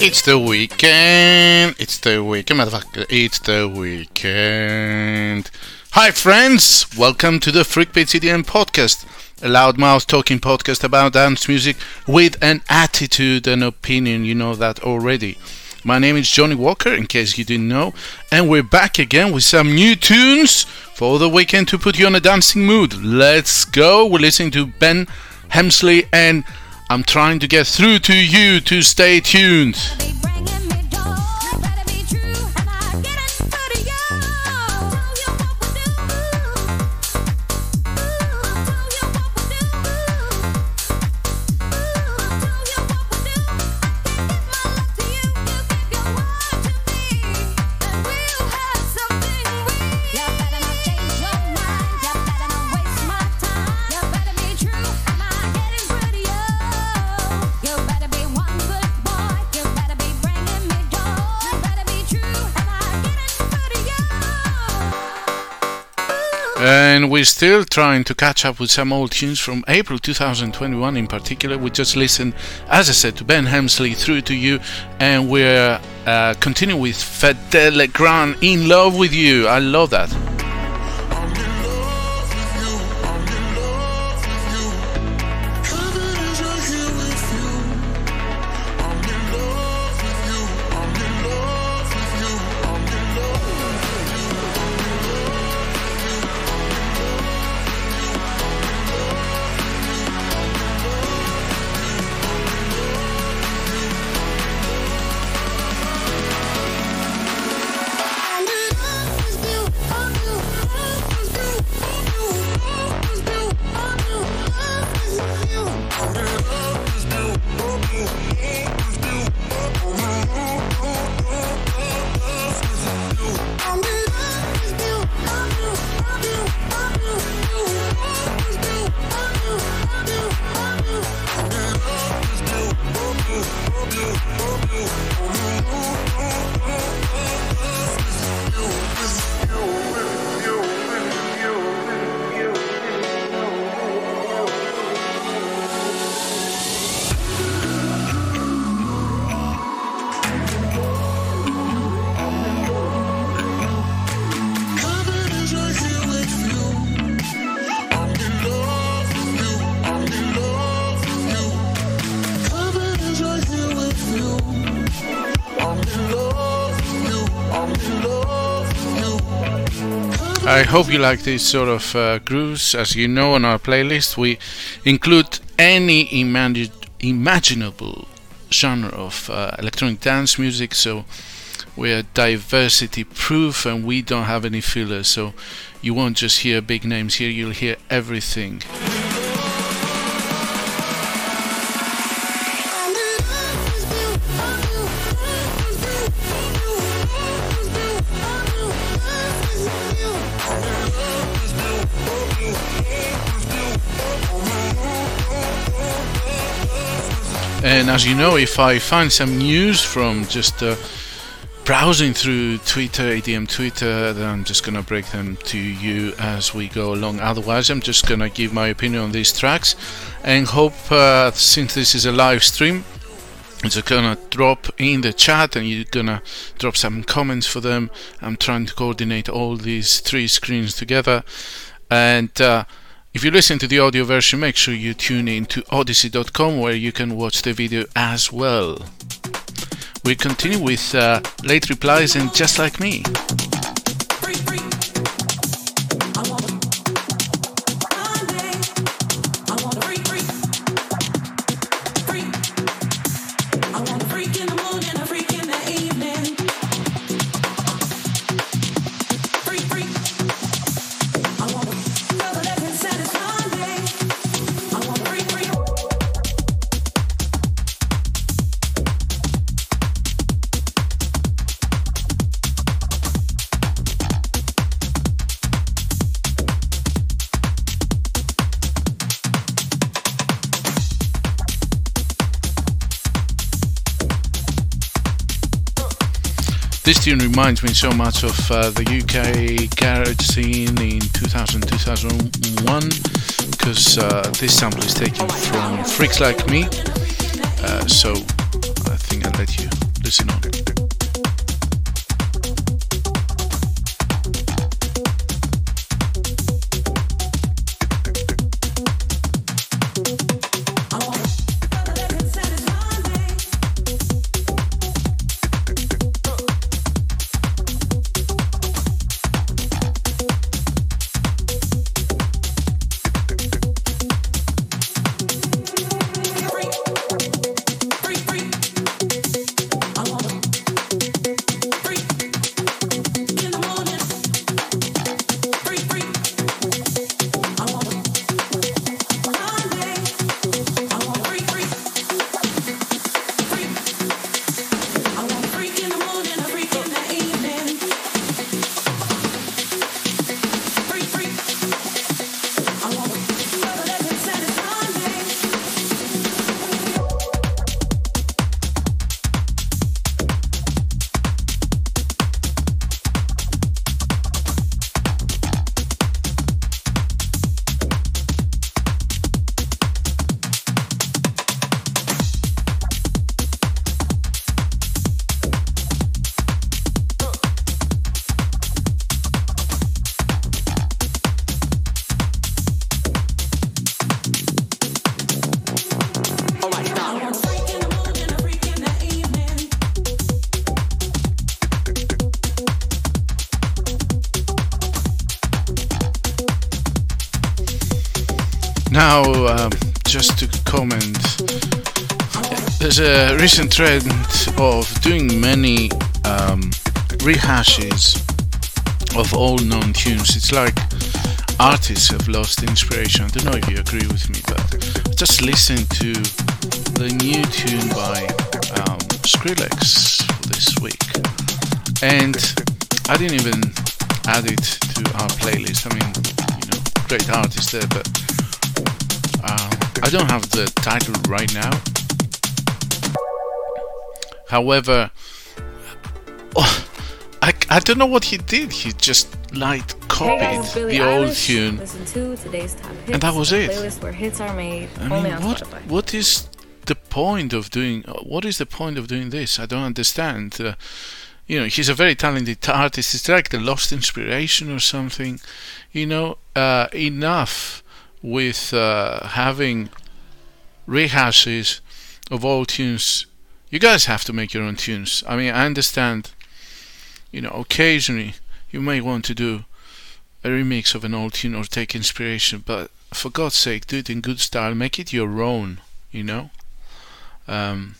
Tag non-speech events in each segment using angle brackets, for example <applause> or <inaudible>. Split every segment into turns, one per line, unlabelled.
It's the weekend. It's the weekend, motherfucker. It's the weekend. Hi, friends. Welcome to the Freakbeats EDM podcast, a loudmouth talking podcast about dance music with an attitude and opinion. You know that already. My name is Johnny Walker, in case you didn't know, and we're back again with some new tunes for the weekend to put you on a dancing mood. Let's go. We're listening to Ben Hemsley and I'm trying to get through to you to stay tuned. And we're still trying to catch up with some old tunes from April 2021 in particular. We just listened, as I said, to Ben Hemsley through to you, and we're uh, continuing with Fedde Le Grand in love with you. I love that. I hope you like these sort of uh, grooves. As you know, on our playlist, we include any imagi- imaginable genre of uh, electronic dance music. So we're diversity proof and we don't have any fillers. So you won't just hear big names here, you'll hear everything. And as you know, if I find some news from just uh, browsing through Twitter, EDM Twitter, then I'm just gonna break them to you as we go along. Otherwise, I'm just gonna give my opinion on these tracks and hope, uh, since this is a live stream, it's gonna drop in the chat and you're gonna drop some comments for them. I'm trying to coordinate all these three screens together and. Uh, if you listen to the audio version, make sure you tune in to odysee.com where you can watch the video as well. We continue with uh, late replies and just like me. Tune reminds me so much of uh, the UK garage scene in 2000 2001 because uh, this sample is taken from Freaks Like Me. Uh, so I think I'll let you Listen on. Recent trend of doing many um, rehashes of old known tunes. It's like artists have lost inspiration. I don't know if you agree with me, but just listen to the new tune by um, Skrillex this week. And I didn't even add it to our playlist. I mean, you know, great artist there, but uh, I don't have the title right now. However, oh, I, I don't know what he did. He just like copied
Hey,
the old tune,
to today's top hits.
And that was it.
Where hits are made
I mean, what what is the point of doing? What is the point of doing this? I don't understand. Uh, you know, he's a very talented artist. It's like the lost inspiration or something. You know, uh, enough with uh, having rehashes of old tunes. You guys have to make your own tunes. I mean, I understand. You know, occasionally you may want to do a remix of an old tune or take inspiration, but for God's sake, do it in good style. Make it your own. You know. Um,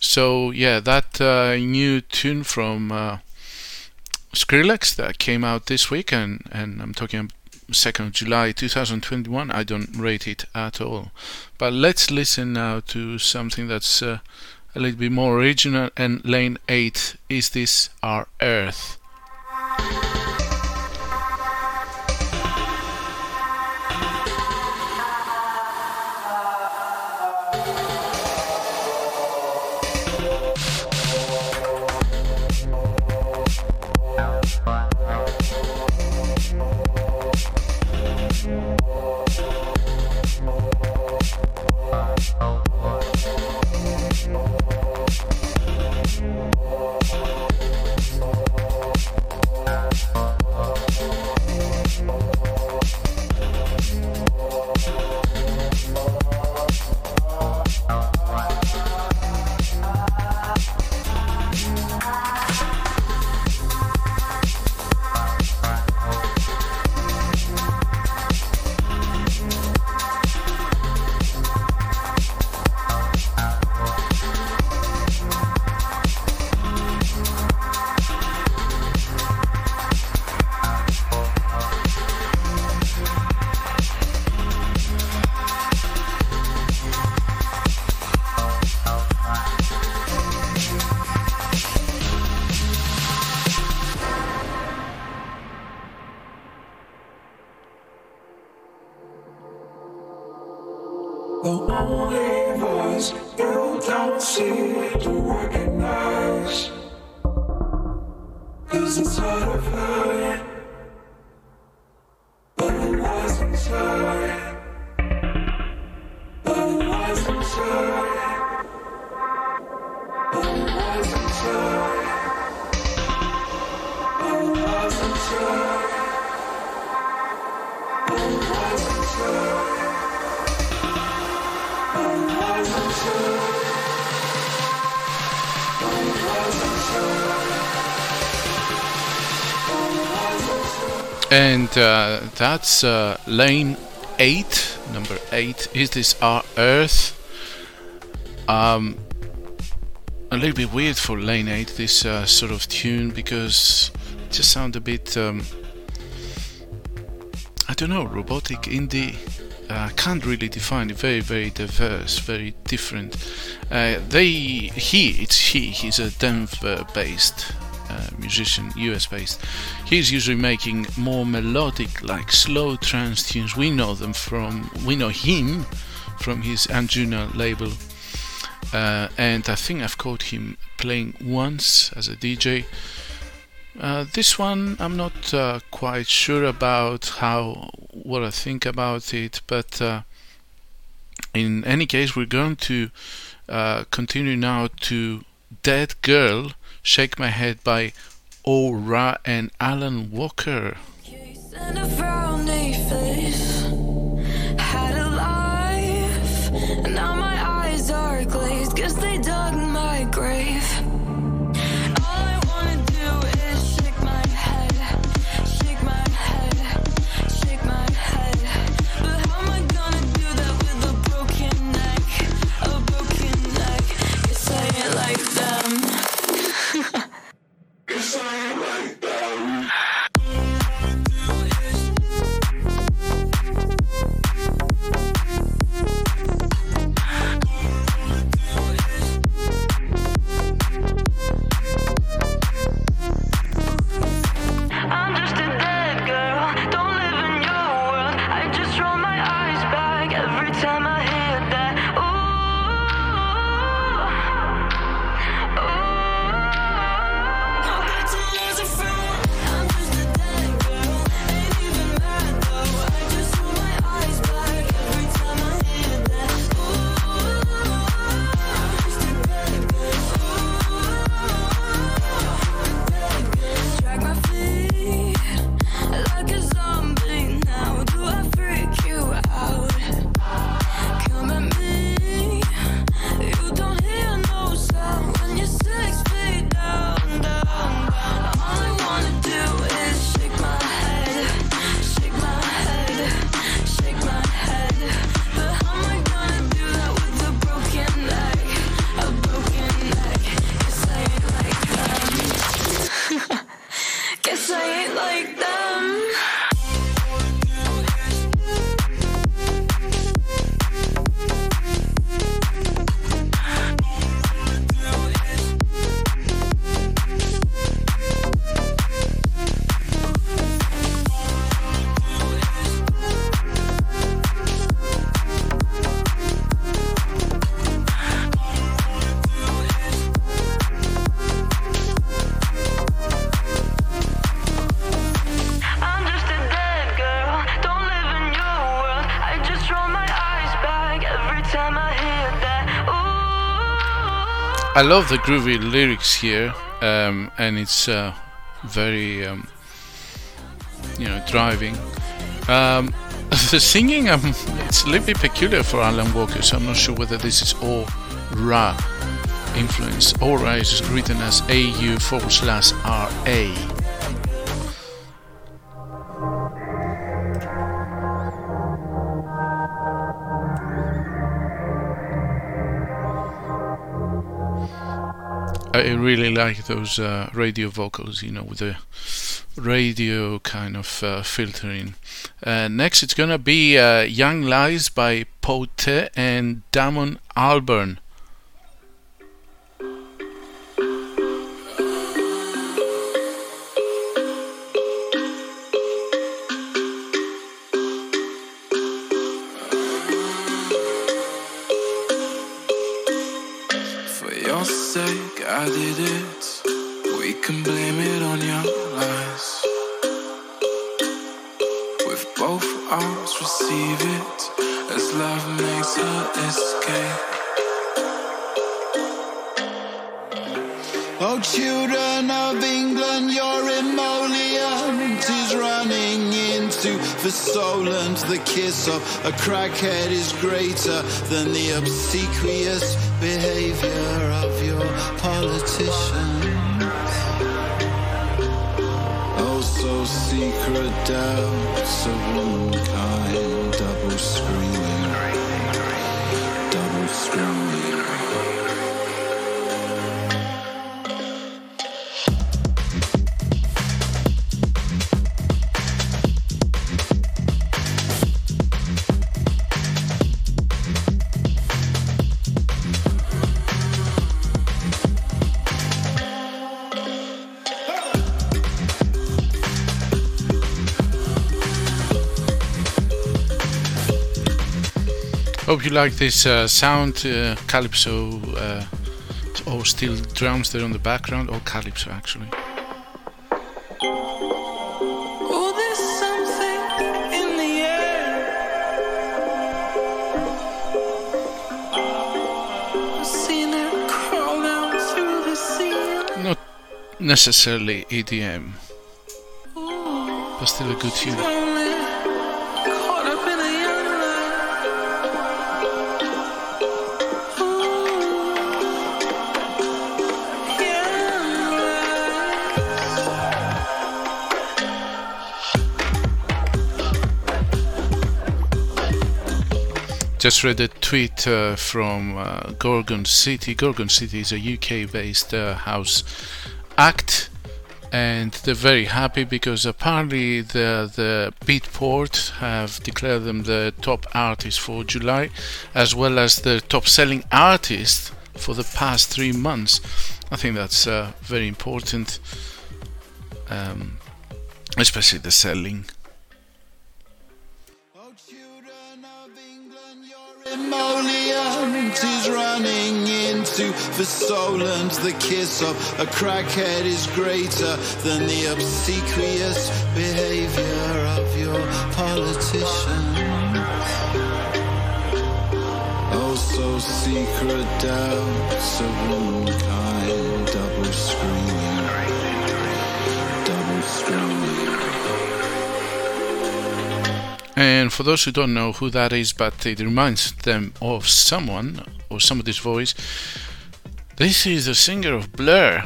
so yeah, that uh, new tune from uh, Skrillex that came out this week, and and I'm talking second of July 2021. I don't rate it at all. But let's listen now to something that's uh, a little bit more original. And Lane eight is this our Earth. And uh, that's uh, Lane 8, number 8. Is this our Earth? Um, a little bit weird for Lane 8, this uh, sort of tune, because it just sounds a bit, um, I don't know, robotic, indie. I can't really define it. Very, very diverse, very different. Uh, they, he, it's he. He's a Denver-based uh, musician, US-based. He's usually making more melodic, like slow trance tunes. We know them from, we know him from his Anjuna label, uh, and I think I've caught him playing once as a DJ. Uh, this one I'm not uh, quite sure about how what I think about it, but uh, in any case, we're going to uh, continue now to "Dead Girl," "Shake My Head" by Au/Ra and Alan Walker.
Yes, I ain't
I
love the groovy lyrics here, um, and it's uh, very, um, you know, driving. Um, <laughs> the singing, um, it's a little bit peculiar for Alan Walker, so I'm not sure whether this is all Ra influence. Aura is written as AU forward slash RA. I really like those uh, radio vocals, you know, with the radio kind of uh, filtering. Uh, next, it's gonna be uh, Young Lies by Poté and Damon Albarn.
Soul, and the kiss of a crackhead is greater than the obsequious behavior of your politicians. Oh, so secret doubts of womankind,
Hope you like this uh, sound, uh, calypso, uh, or still drums there on the background, or calypso actually.
Oh, there's something in the air. I've seen it crawl down through the ceiling.
Not necessarily EDM, but still a good tune. Just read a tweet uh, from uh, Gorgon City. Gorgon City is a UK based uh, house act, and they're very happy because apparently the, the Beatport have declared them the top artist for July, as well as the top selling artist for the past three months. I think that's uh, very important, um, especially the selling.
Emollient is running into soul and the kiss of a crackhead is greater than the obsequious behavior of your politician. Oh, so secret doubts of womankind,
And for those who don't know who that is, but it reminds them of someone or somebody's voice, this is the singer of Blur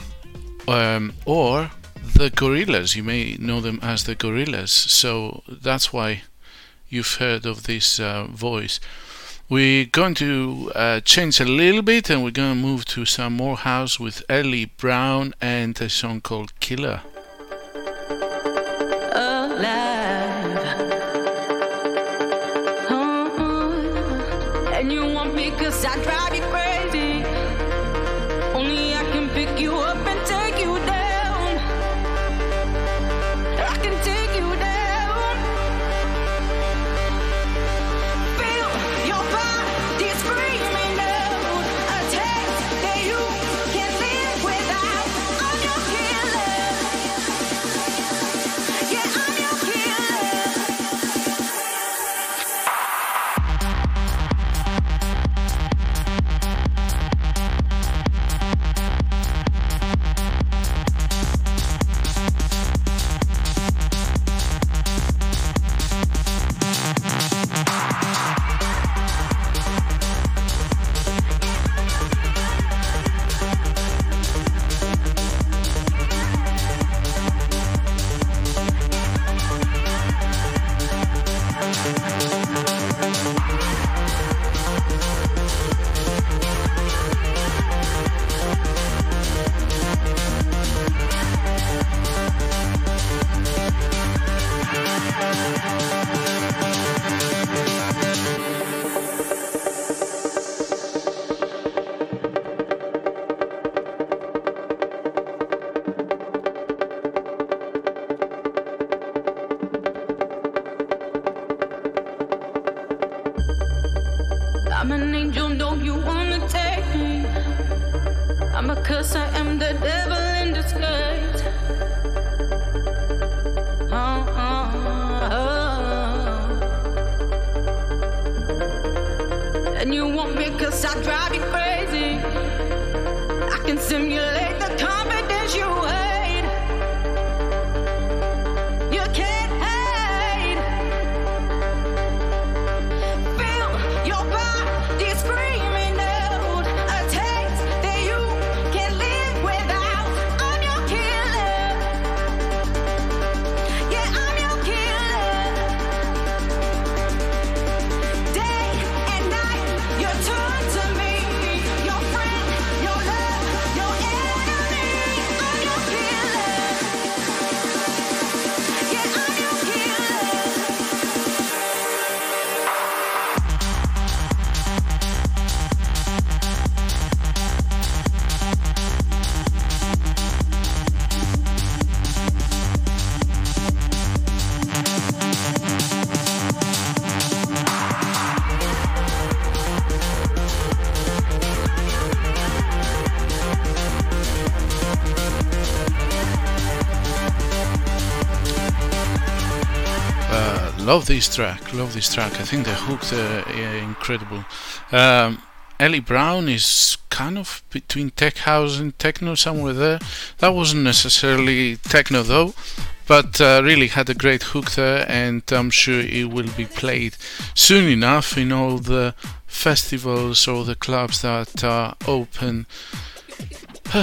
um, or the Gorillaz. You may know them as the Gorillaz, so that's why you've heard of this uh, voice. We're going to uh, change a little bit and we're going to move to some more house with Eli Brown and a song called Killer.
And simulate
love this track. Love this track. I think the hook uh, incredible. Um, Eli Brown is kind of between tech house and techno somewhere there. That wasn't necessarily techno though, but uh, really had a great hook there, and I'm sure it will be played soon enough in all the festivals or the clubs that are open <sighs>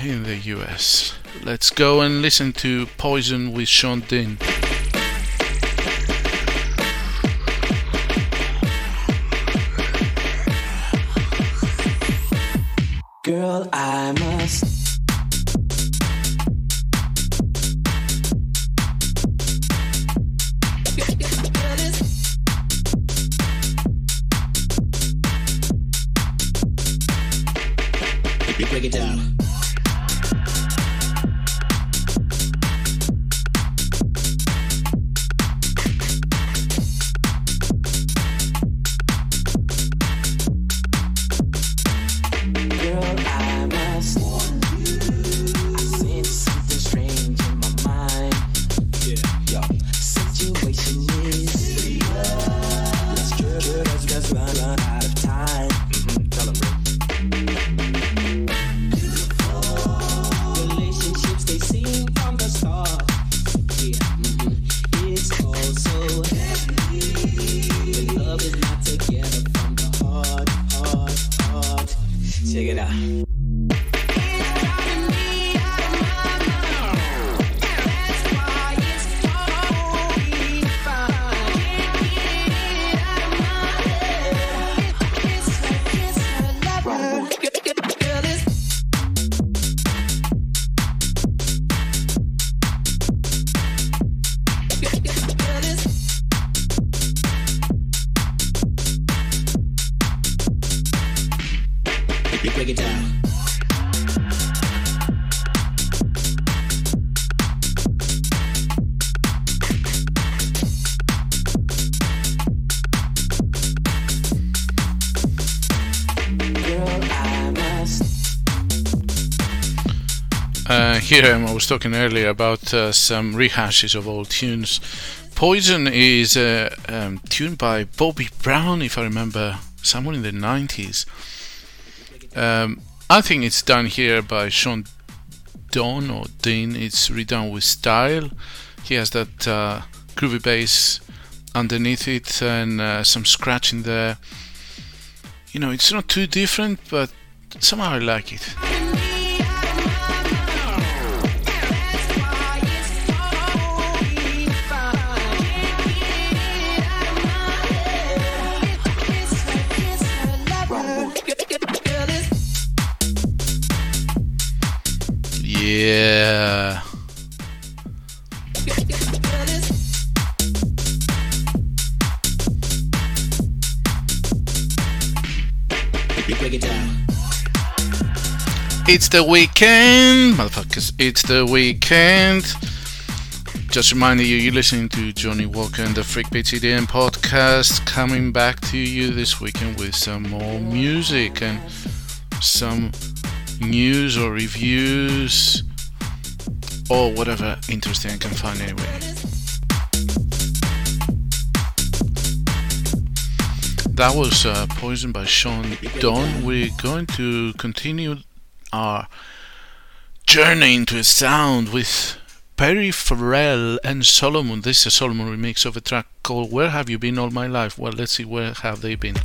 in the US. Let's go and listen to Poison with Sean Dean.
I must.
Uh, I was talking earlier about uh, some rehashes of old tunes. Poison is a um, tune by Bobby Brown, if I remember, somewhere in the 90s. Um, I think it's done here by Sean Don or Dean. It's redone with style. He has that uh, groovy bass underneath it and uh, some scratching there. You know, it's not too different, but somehow I like it. Yeah. It's the weekend, motherfuckers. It's the weekend. Just reminding you, you're listening to Johnny Walker and the Freak Beats EDM podcast, coming back to you this weekend with some more music and some news or reviews or whatever interesting I can find anyway. That was uh, Poison by Sean Don. We're going to continue our journey into a sound with Perry Farrell and Solomun. This is a Solomun remix of a track called Where Have You Been All My Life? Well, let's see where have they been.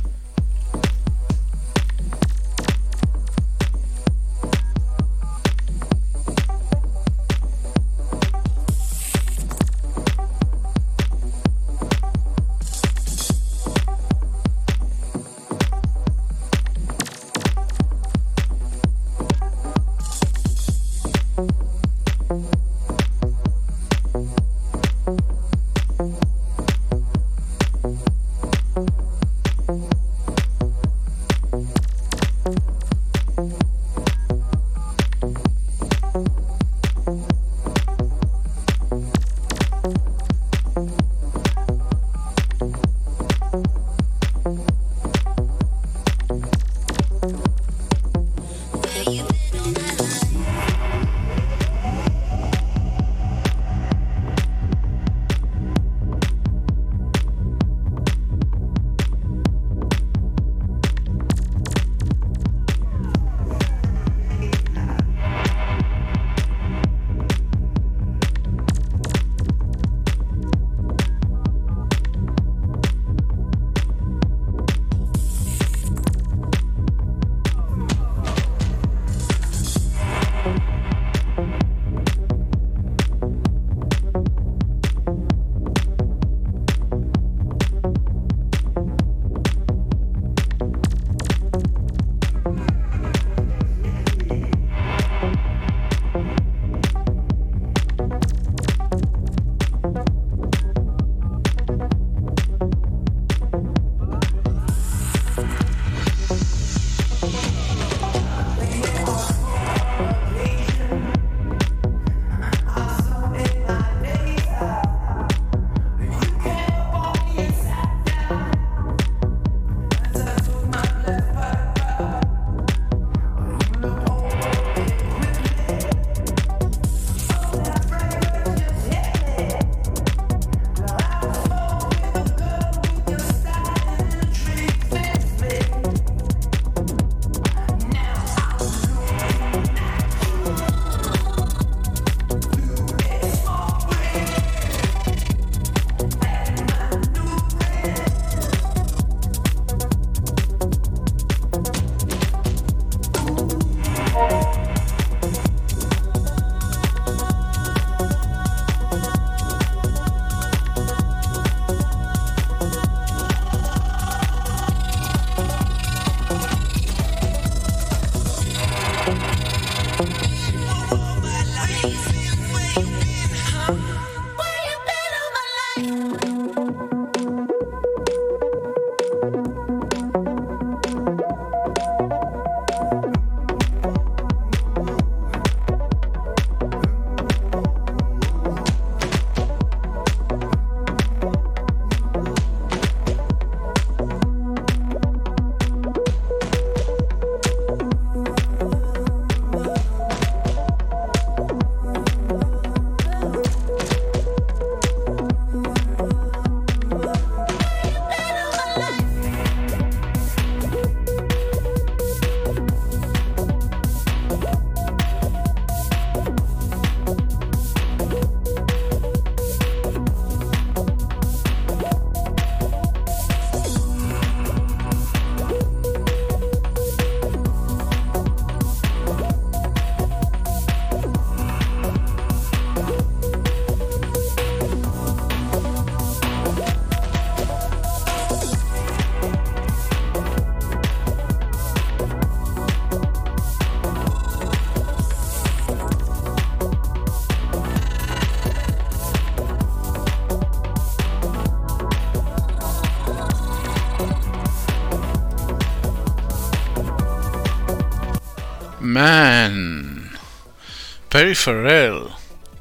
Perry Farrell,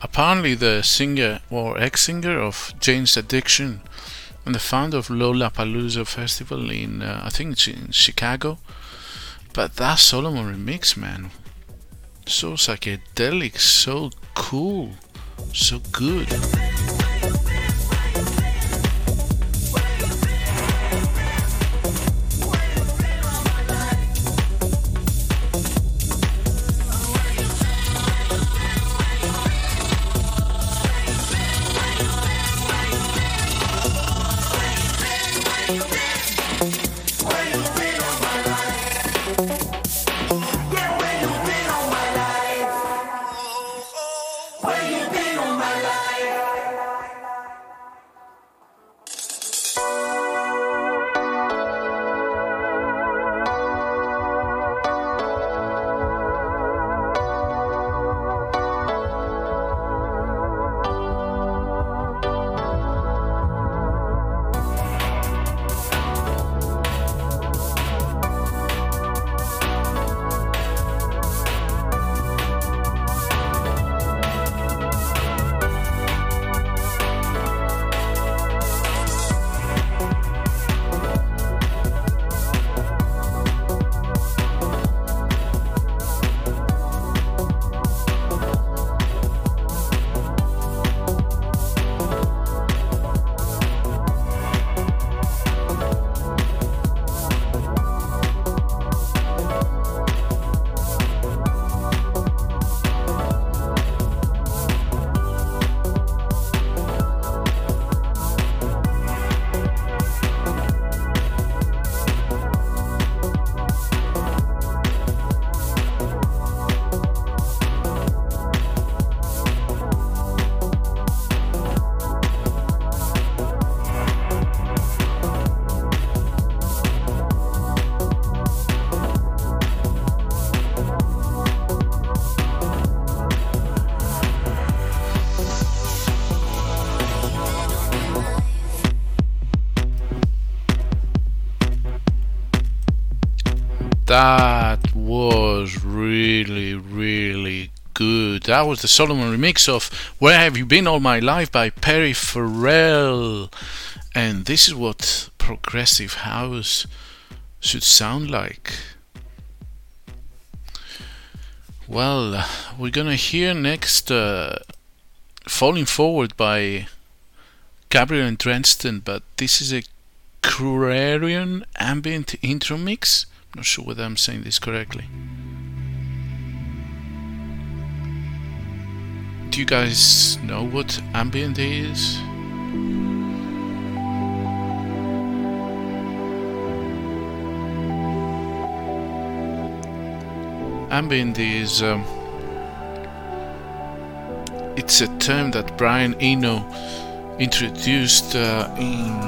apparently the singer or ex-singer of Jane's Addiction and the founder of Lollapalooza Festival in, uh, I think it's in Chicago. But that Solomun remix, man, so psychedelic, so cool, so good. That was really, really good. That was the Solomun remix of Where Have You Been All My Life by Perry Farrell. And this is what progressive house should sound like. Well, we're gonna hear next uh, Falling Forward by Gabriel and Dresden, but this is a Crurian ambient intro mix. Not sure whether I'm saying this correctly. Do you guys know what ambient is? Ambient is um, it's a term that Brian Eno introduced uh, in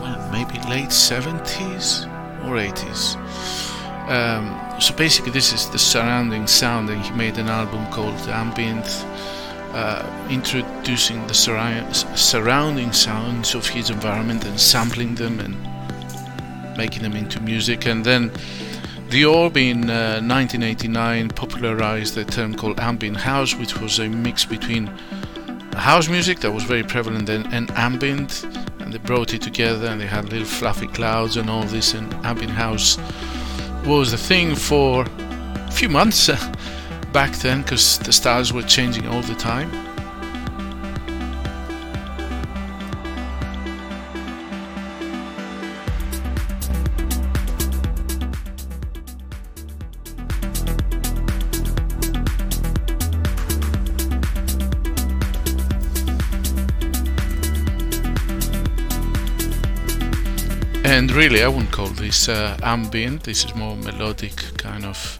well, maybe late 70s or 80s. Um, so basically, this is the surrounding sound, and he made an album called Ambient, uh, introducing the surrounding sounds of his environment and sampling them and making them into music. And then the Orb in uh, 1989 popularized a term called ambient house, which was a mix between house music that was very prevalent then and ambient. And they brought it together, and they had little fluffy clouds and all this, and ambient house was the thing for a few months <laughs> back then because the styles were changing all the time. And really, I wouldn't call this uh, ambient. This is more melodic kind of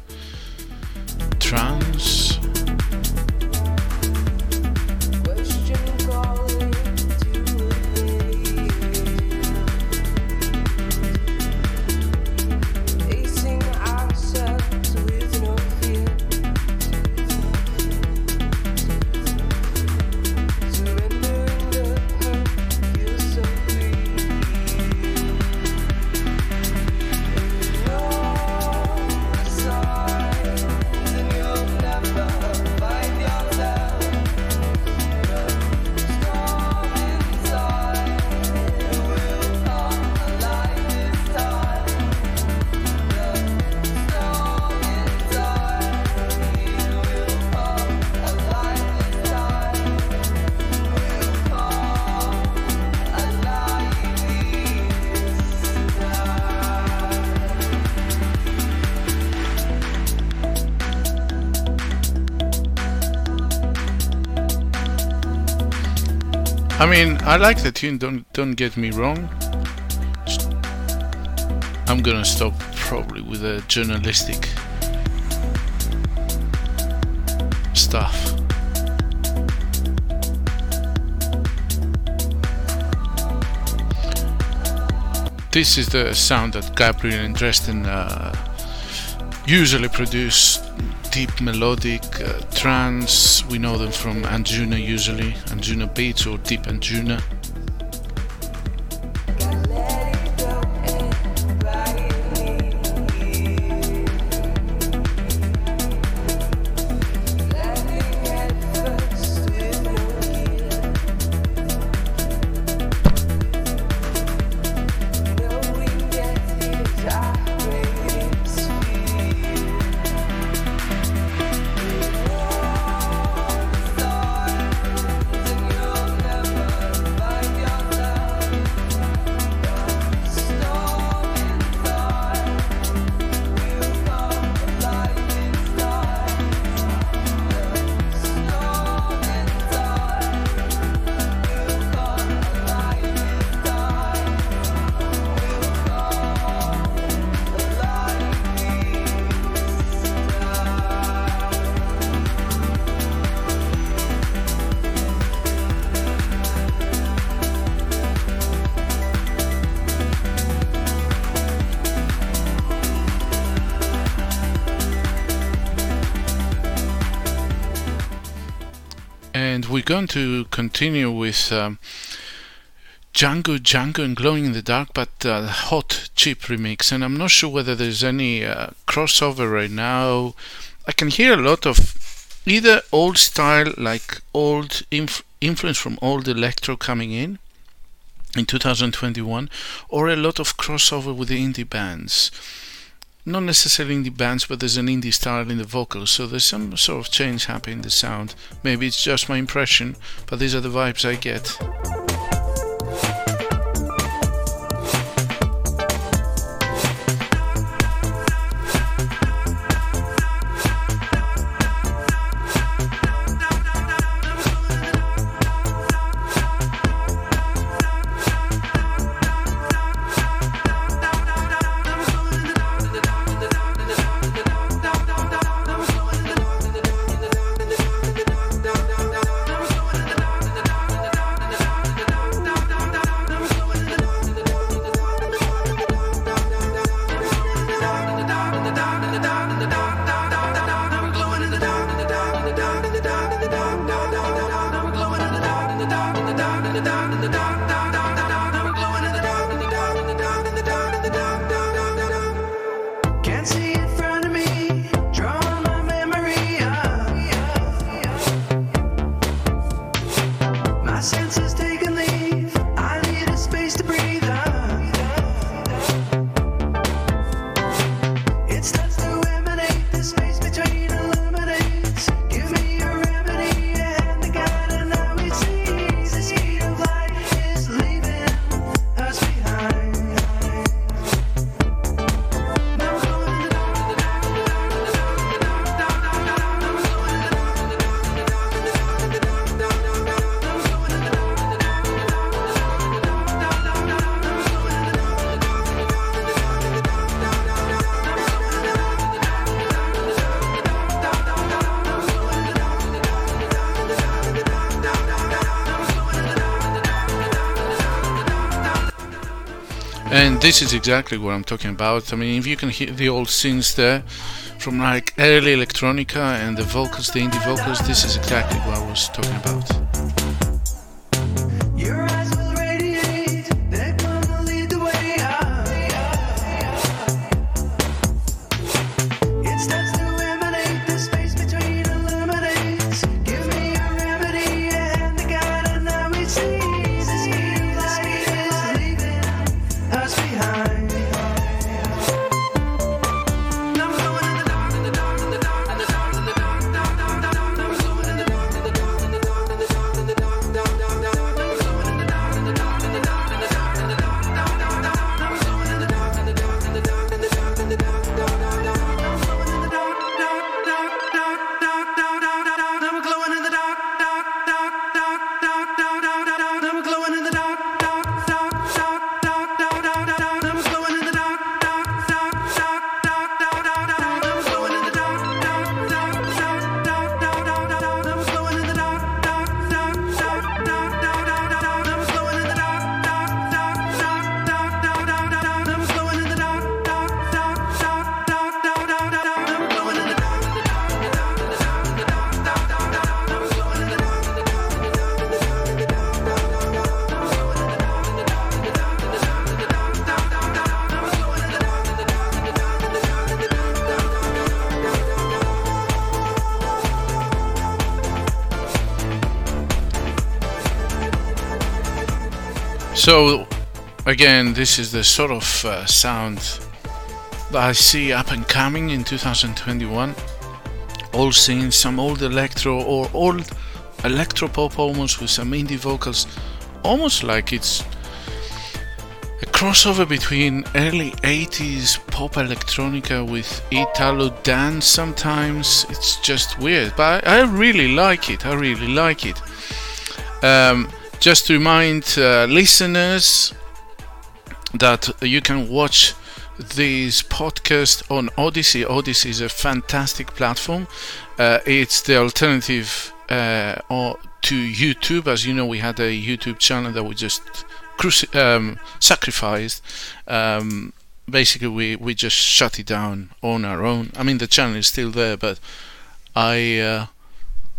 I mean, I like the tune. Don't don't get me wrong. I'm gonna stop probably with a journalistic stuff. This is the sound that Gabriel and Dresden uh, usually produce deep melodic uh, trance. We know them from Anjuna usually, Anjunabeats or deep Anjuna. going to continue with um, Django Django and Glowing in the Dark, but uh, hot, Chip remix. And I'm not sure whether there's any uh, crossover right now. I can hear a lot of either old style, like old inf- influence from old electro coming in in 2021, or a lot of crossover with the indie bands not necessarily in the bands, but there's an indie style in the vocals, so there's some sort of change happening in the sound. Maybe it's just my impression, but these are the vibes I get. this is exactly what I'm talking about. I mean, if you can hear the old synths there from like early electronica and the vocals, the indie vocals, this is exactly what I was talking about. So, again, this is the sort of uh, sound that I see up and coming in 2021. All singing some old electro or old electro pop almost with some indie vocals, almost like it's a crossover between early 80s pop electronica with Italo dance sometimes. It's just weird, but I, really like it. I really like it. Um, just to remind uh, listeners that you can watch this podcast on Odysee. Odysee is a fantastic platform. Uh, it's the alternative uh, o- to YouTube. As you know, we had a YouTube channel that we just cruci- um, sacrificed. Um, basically, we, we just shut it down on our own. I mean, the channel is still there, but I uh,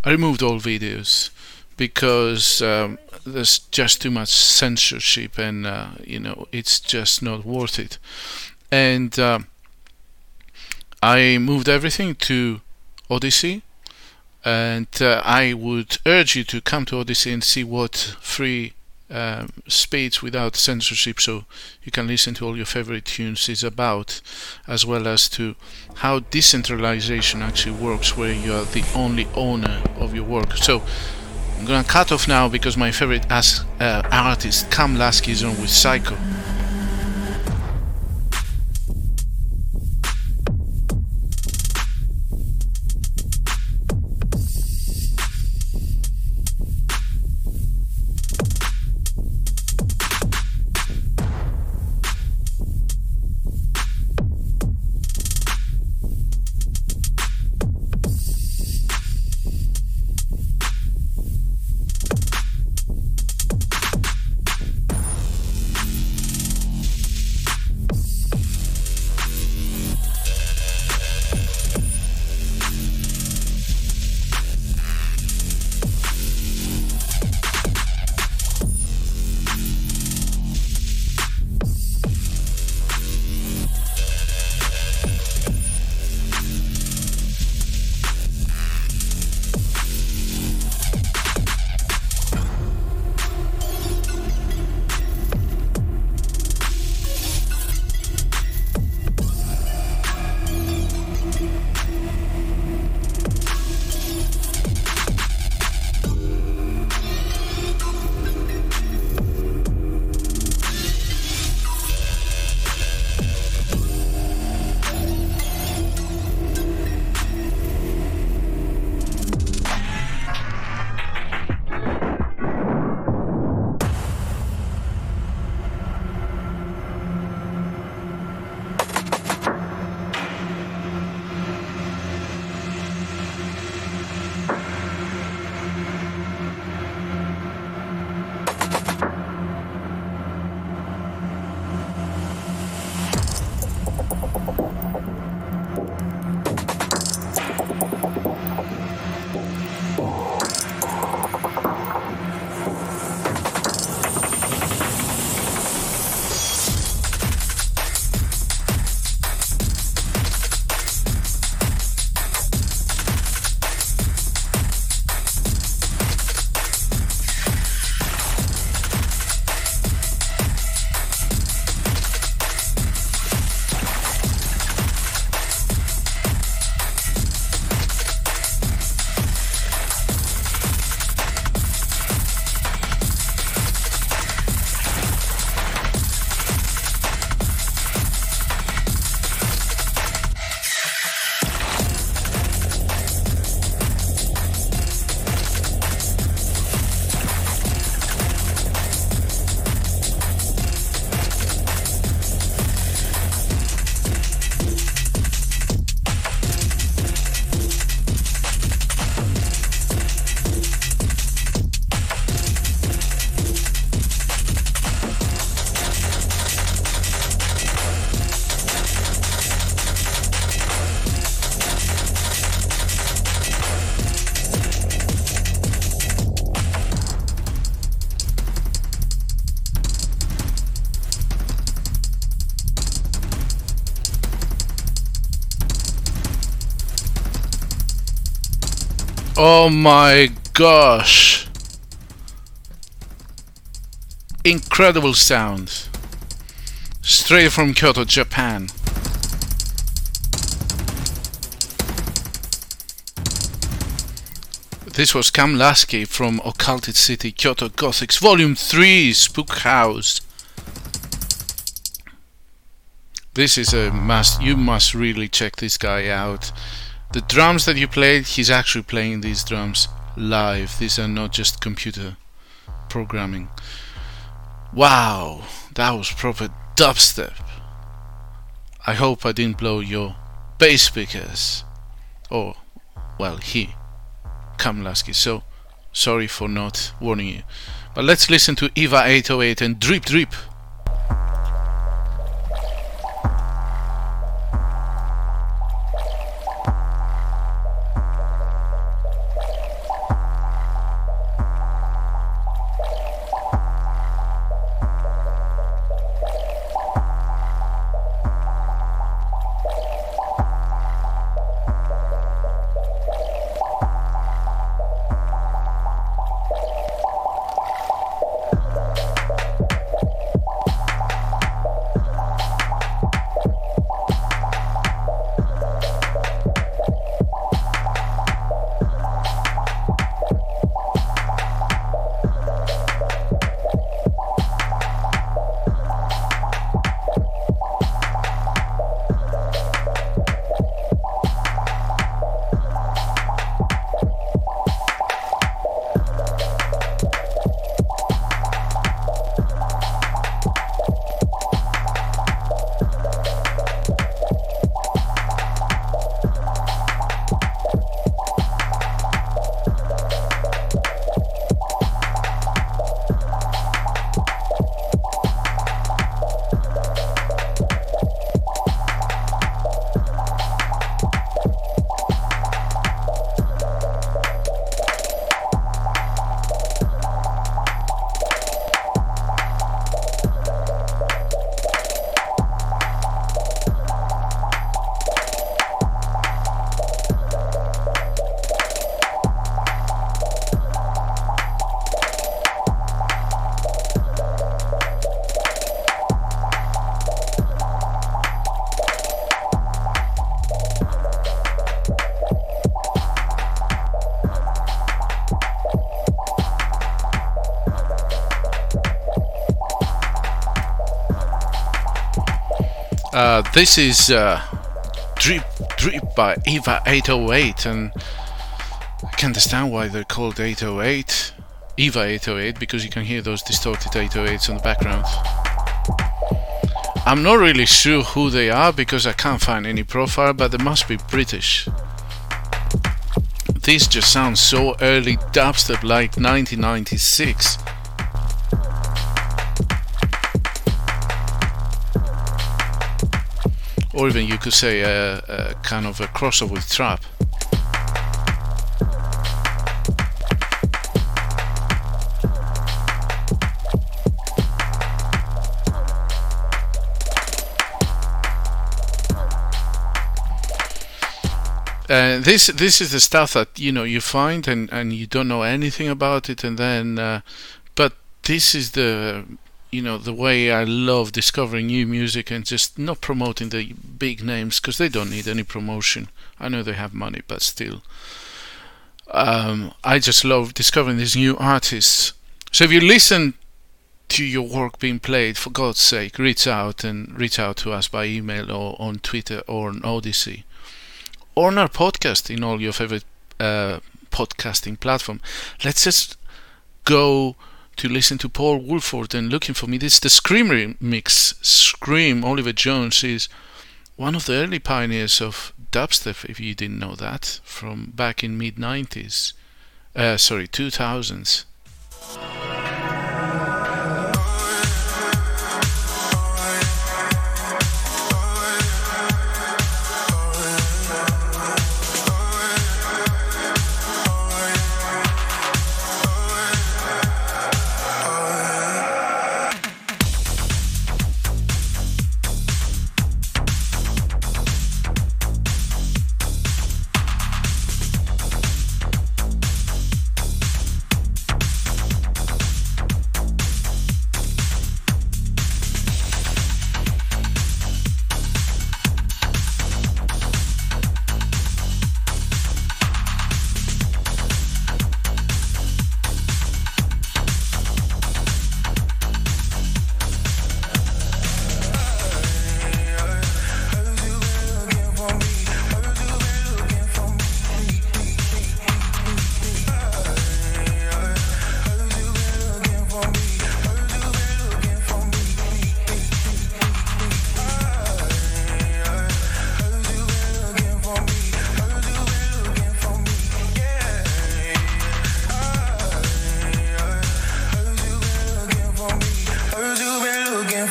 I removed all videos because um, there's just too much censorship, and uh, you know it's just not worth it. And uh, I moved everything to Odysee, and uh, I would urge you to come to Odysee and see what free um, speeds without censorship, so you can listen to all your favorite tunes, is about, as well as to how decentralization actually works, where you are the only owner of your work. So I'm gonna cut off now because my favorite as uh, artist Cam Lasky is on with Psycho. Oh my gosh. incredible sound. Straight from Kyoto, Japan. This was Cam Lasky from Occulted City, Kyoto Gothics, Volume 3, Spook House. This is a must, you must really check this guy out. The drums that you played, he's actually playing these drums live. These are not just computer programming. Wow, that was proper dubstep. I hope I didn't blow your bass speakers. Or, well, he, Kamlaski. So, sorry for not warning you. But let's listen to Eva 808 and Drip Drip. This is uh, Drip Drip by Eva 808, and I can understand why they're called 808, Eva 808, because you can hear those distorted 808s in the background. I'm not really sure who they are because I can't find any profile, but they must be British. This just sounds so early dubstep like 1996. Or even you could say a, a kind of a crossover with trap. Uh, this this is the stuff that you know you find and, and you don't know anything about it and then uh, but this is the you know the way I love discovering new music and just not promoting the big names because they don't need any promotion. I know they have money, but still, um, I just love discovering these new artists. So if you listen to your work being played, for God's sake, reach out and reach out to us by email or on Twitter or on Odysee or on our podcast in all your favorite uh, podcasting platform. Let's just go to listen to Paul Woolford and looking for me. This is the Skream remix. Skream, Oliver Jones is one of the early pioneers of dubstep, if you didn't know that, from back in mid 90s. Uh, sorry, 2000s.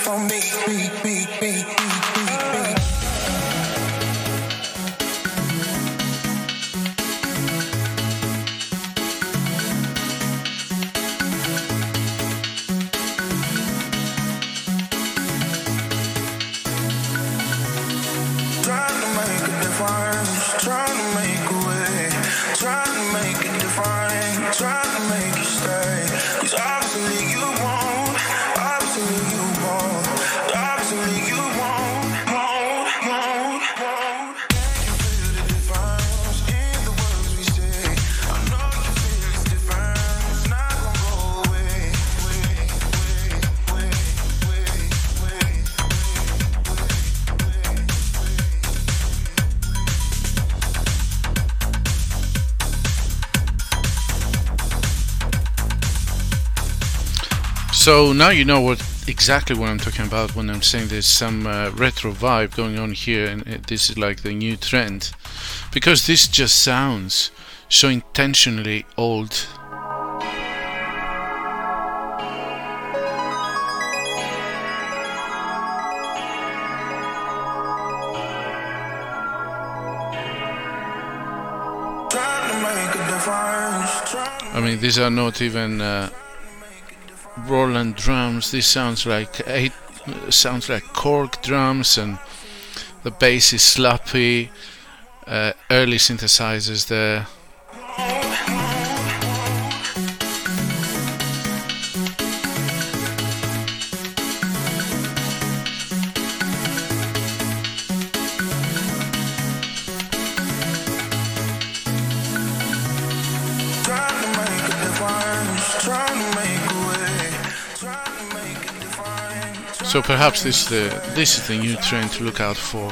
for me, me, me, me, me. So now you know what exactly what I'm talking about when I'm saying there's some uh, retro vibe going on here, and uh, this is like the new trend, because this just sounds so intentionally old. I mean, these are not even uh, Roland drums. This sounds like eight, sounds like Korg drums, and the bass is sloppy. Uh, early synthesizers there. So perhaps this is the this is the new trend to look out for.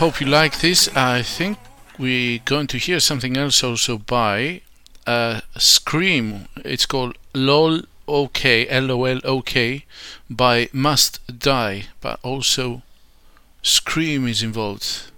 Hope you like this. I think we're going to hear something else also by uh, Skream. It's called LOL OK L O L O K by Must Die, but also Skream is involved.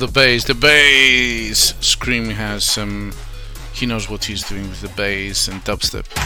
The bass, the bass! Skream has some. He knows what he's doing with the bass and dubstep.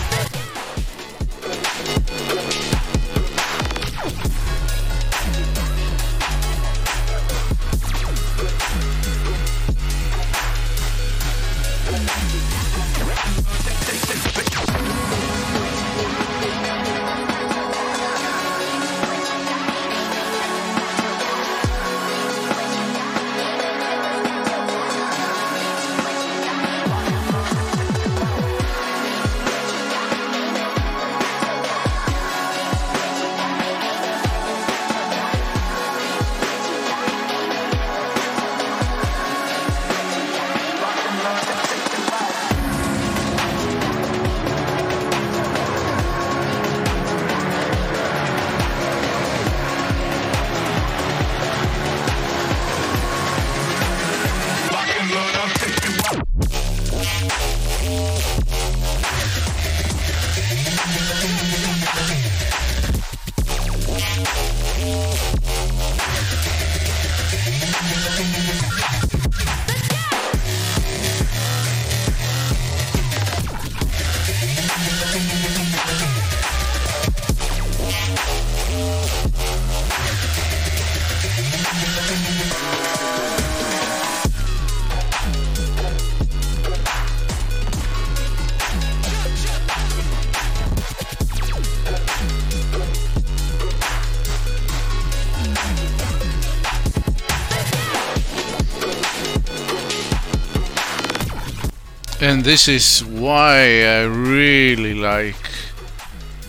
And this is why I really like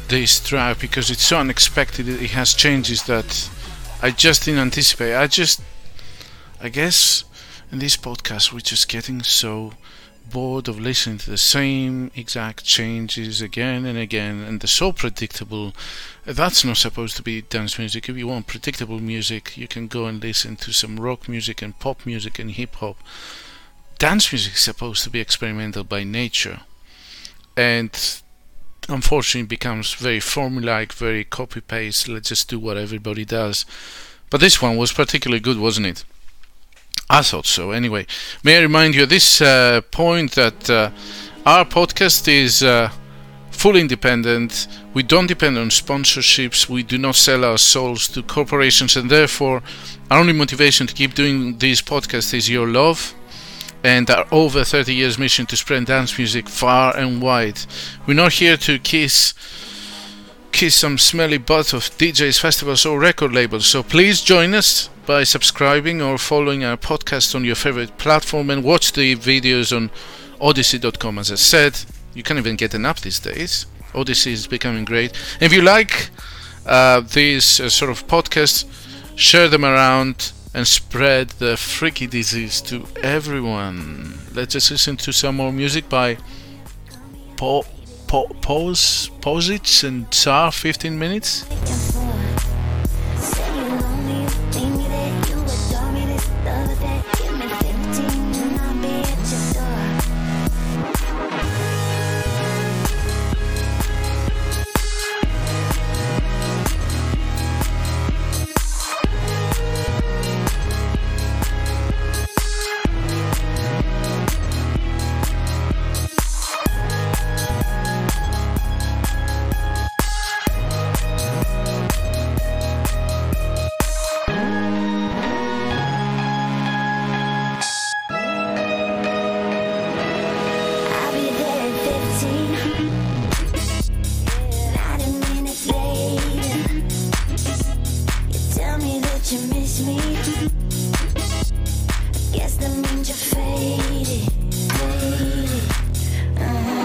this track because it's so unexpected. It has changes that I just didn't anticipate. I just, I guess, in this podcast we're just getting so bored of listening to the same exact changes again and again, and they're so predictable. That's not supposed to be dance music. If you want predictable music, you can go and listen to some rock music and pop music and hip hop. Dance music is supposed to be experimental by nature, and unfortunately becomes very formulaic, very copy paste. Let's just do what everybody does. But this one was particularly good, wasn't it? I thought so. Anyway, may I remind you at this uh, point that uh, our podcast is uh, fully independent. We don't depend on sponsorships. We do not sell our souls to corporations, and therefore, our only motivation to keep doing this podcast is your love and our over 30 years mission to spread dance music far and wide. We're not here to kiss kiss some smelly butt of DJs, festivals, or record labels. So please join us by subscribing or following our podcast on your favorite platform and watch the videos on odysee.com. As I said, you can't even get an app these days. Odysee is becoming great. If you like uh, these uh, sort of podcasts, share them around and spread the freaky disease to everyone. Let's just listen to some more music by po- po- Pose, Posits and Tsar 15 minutes.
I guess that means you're faded, faded. I'll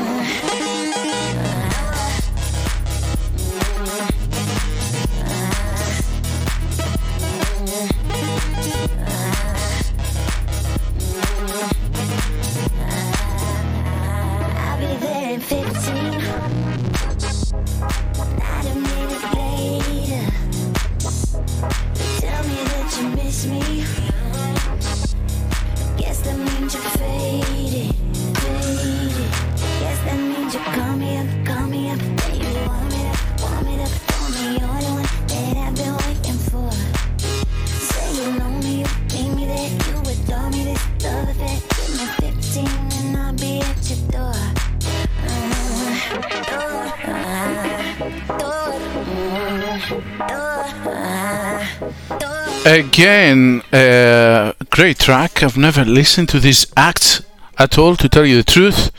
Again, uh, great track. I've never listened to this act at all, to tell you the truth.